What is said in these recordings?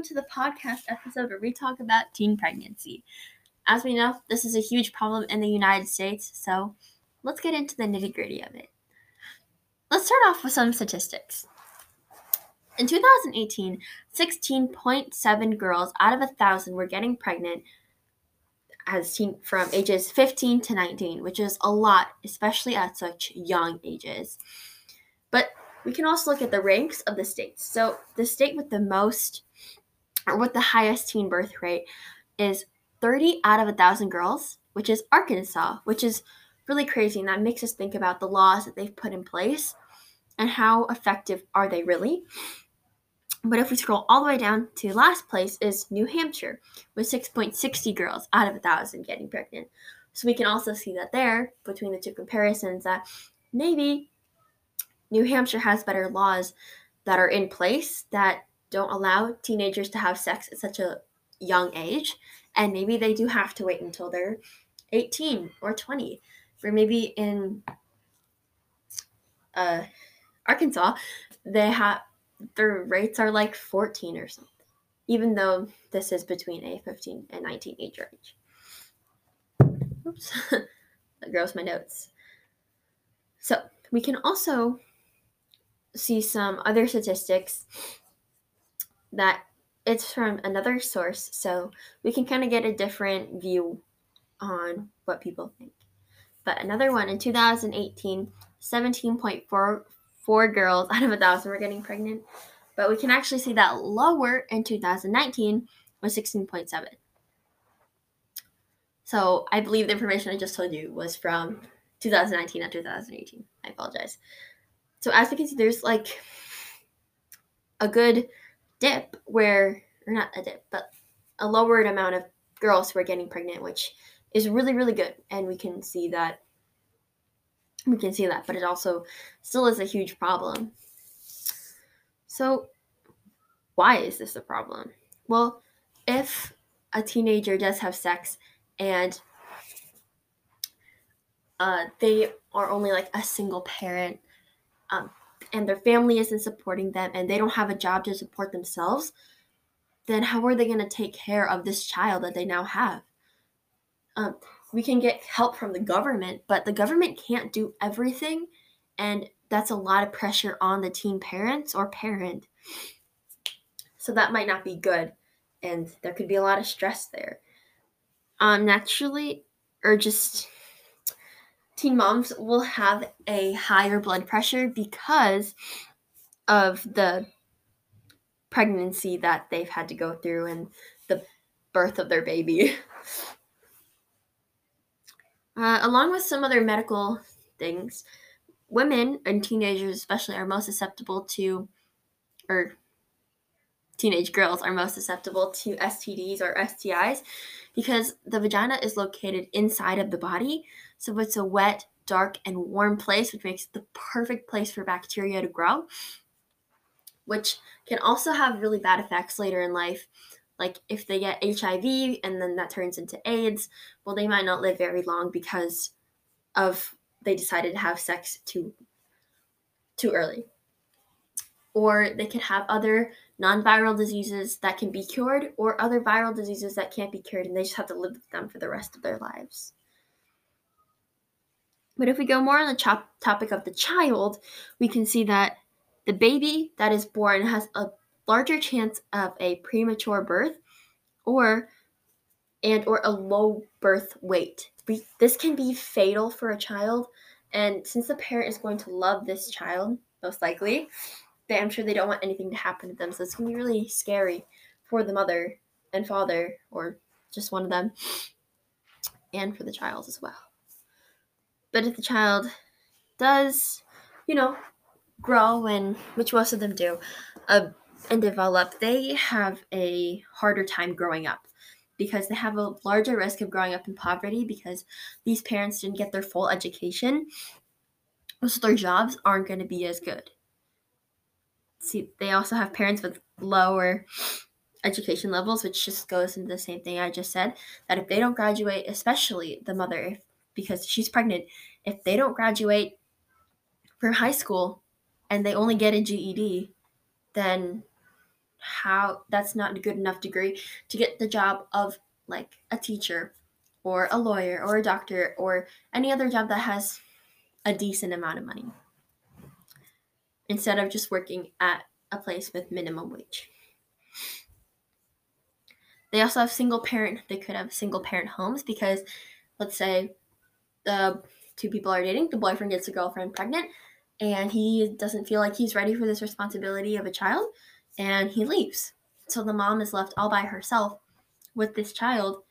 welcome to the podcast episode where we talk about teen pregnancy. As we know, this is a huge problem in the United States, so let's get into the nitty gritty of it. Let's start off with some statistics. In 2018, 16.7 girls out of a thousand were getting pregnant as teen from ages 15 to 19, which is a lot, especially at such young ages. But we can also look at the ranks of the states. So the state with the most or with the highest teen birth rate is 30 out of a thousand girls, which is Arkansas, which is really crazy. And that makes us think about the laws that they've put in place and how effective are they really. But if we scroll all the way down to last place is New Hampshire with 6.60 girls out of a thousand getting pregnant. So we can also see that there between the two comparisons that maybe New Hampshire has better laws that are in place that don't allow teenagers to have sex at such a young age. And maybe they do have to wait until they're 18 or 20. Or maybe in uh, Arkansas, they have their rates are like 14 or something, even though this is between a 15 and 19 age range. Oops, that grows my notes. So we can also see some other statistics that it's from another source, so we can kind of get a different view on what people think. But another one in 2018, 17.44 girls out of a thousand were getting pregnant. But we can actually see that lower in 2019 was 16.7. So I believe the information I just told you was from 2019 and 2018. I apologize. So as we can see, there's like a good dip where, or not a dip, but a lowered amount of girls who are getting pregnant, which is really, really good. And we can see that, we can see that, but it also still is a huge problem. So why is this a problem? Well, if a teenager does have sex and uh, they are only like a single parent um, and their family isn't supporting them and they don't have a job to support themselves, then how are they going to take care of this child that they now have? Um, we can get help from the government, but the government can't do everything, and that's a lot of pressure on the teen parents or parent. So that might not be good, and there could be a lot of stress there. Um, naturally, or just teen moms will have a higher blood pressure because of the pregnancy that they've had to go through and the birth of their baby. Uh, along with some other medical things, women and teenagers, especially, are most susceptible to, or teenage girls are most susceptible to STDs or STIs because the vagina is located inside of the body. So it's a wet, dark, and warm place, which makes it the perfect place for bacteria to grow, which can also have really bad effects later in life. Like if they get HIV and then that turns into AIDS, well, they might not live very long because of they decided to have sex too too early. Or they could have other non viral diseases that can be cured, or other viral diseases that can't be cured, and they just have to live with them for the rest of their lives. But if we go more on the chop- topic of the child, we can see that the baby that is born has a larger chance of a premature birth or and or a low birth weight. This can be fatal for a child and since the parent is going to love this child most likely, they, I'm sure they don't want anything to happen to them. So it's going to be really scary for the mother and father or just one of them and for the child as well. But if the child does, you know, grow and which most of them do, uh, and develop, they have a harder time growing up because they have a larger risk of growing up in poverty because these parents didn't get their full education. So their jobs aren't going to be as good. See, they also have parents with lower education levels, which just goes into the same thing I just said. That if they don't graduate, especially the mother, if because she's pregnant, if they don't graduate from high school and they only get a GED, then how that's not a good enough degree to get the job of like a teacher or a lawyer or a doctor or any other job that has a decent amount of money instead of just working at a place with minimum wage. They also have single parent, they could have single parent homes because let's say the two people are dating, the boyfriend gets a girlfriend pregnant, and he doesn't feel like he's ready for this responsibility of a child, and he leaves. So the mom is left all by herself with this child,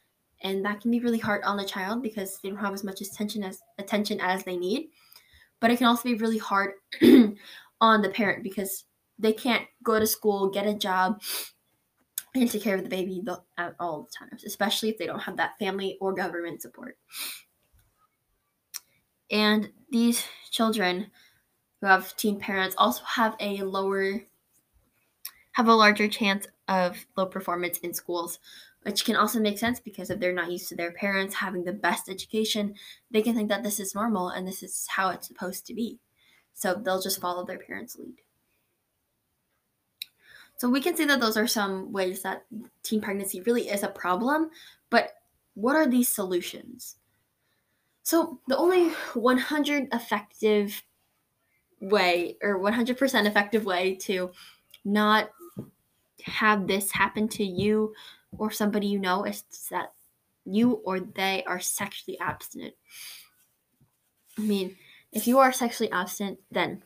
and that can be really hard on the child because they don't have as much attention as attention as they need. But it can also be really hard on the parent because they can't go to school, get a job, and take care of the baby at all times, especially if they don't have that family or government support. And these children who have teen parents also have a lower have a larger chance of low performance in schools, which can also make sense because if they're not used to their parents having the best education, they can think that this is normal and this is how it's supposed to be. So they'll just follow their parents' lead. So we can see that those are some ways that teen pregnancy really is a problem, but what are these solutions? So the only 100 effective way or 100% effective way to not have this happen to you or somebody you know is that you or they are sexually abstinent. I mean, if you are sexually abstinent, then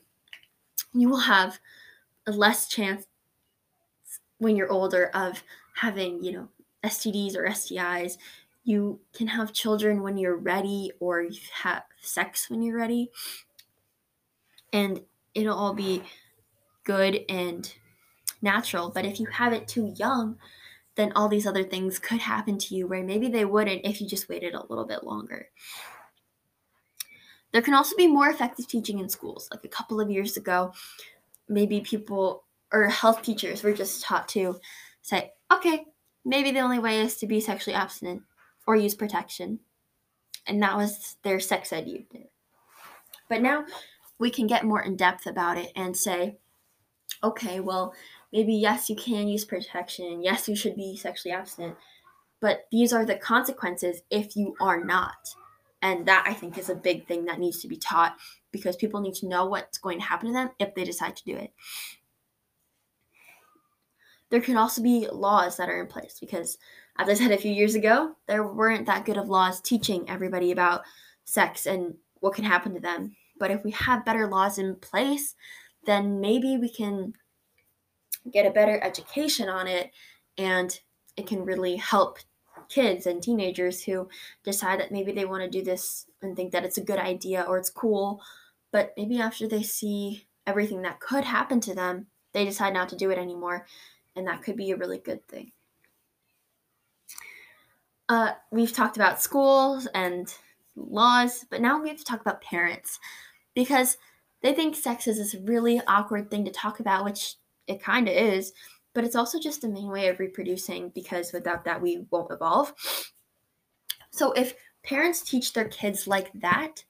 you will have a less chance when you're older of having, you know, STDs or STIs. You can have children when you're ready or have sex when you're ready. And it'll all be good and natural. But if you have it too young, then all these other things could happen to you where maybe they wouldn't if you just waited a little bit longer. There can also be more effective teaching in schools. Like a couple of years ago, maybe people or health teachers were just taught to say, okay, maybe the only way is to be sexually abstinent or use protection. And that was their sex ed unit. But now we can get more in depth about it and say, okay, well, maybe yes, you can use protection. Yes, you should be sexually abstinent. But these are the consequences if you are not. And that I think is a big thing that needs to be taught because people need to know what's going to happen to them if they decide to do it there can also be laws that are in place because, as I said a few years ago, there weren't that good of laws teaching everybody about sex and what can happen to them. But if we have better laws in place, then maybe we can get a better education on it and it can really help kids and teenagers who decide that maybe they want to do this and think that it's a good idea or it's cool, but maybe after they see everything that could happen to them, they decide not to do it anymore and that could be a really good thing. Uh, we've talked about schools and laws, but now we have to talk about parents because they think sex is this really awkward thing to talk about, which it kind of is, but it's also just the main way of reproducing because without that, we won't evolve. So if parents teach their kids like that,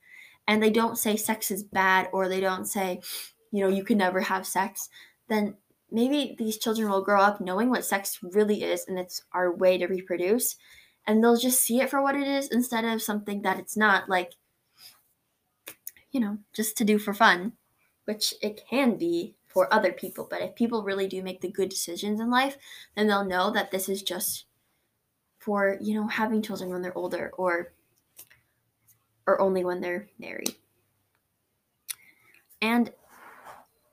and they don't say sex is bad or they don't say, you know, you can never have sex, then maybe these children will grow up knowing what sex really is and it's our way to reproduce and they'll just see it for what it is instead of something that it's not like you know just to do for fun which it can be for other people. But if people really do make the good decisions in life then they'll know that this is just for you know having children when they're older or or only when they're married. And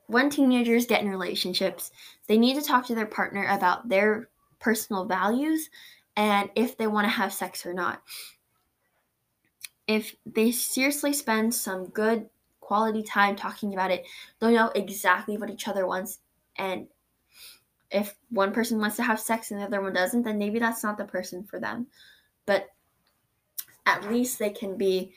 when teenagers get in relationships, they need to talk to their partner about their personal values and if they want to have sex or not. If they seriously spend some good quality time talking about it, they'll know exactly what each other wants. And if one person wants to have sex and the other one doesn't, then maybe that's not the person for them. But at least they can be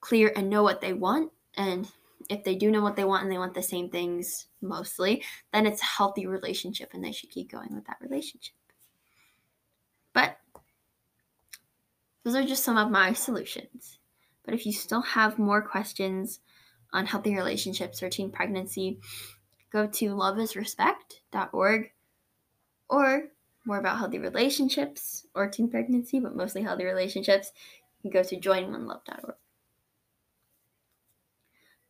clear and know what they want and if they do know what they want and they want the same things mostly, then it's a healthy relationship and they should keep going with that relationship. But those are just some of my solutions. But if you still have more questions on healthy relationships or teen pregnancy, go to loveisrespect.org or more about healthy relationships or teen pregnancy, but mostly healthy relationships, you can go to joinonelove.org.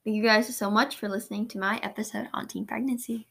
Thank you guys so much for listening to my episode on teen pregnancy.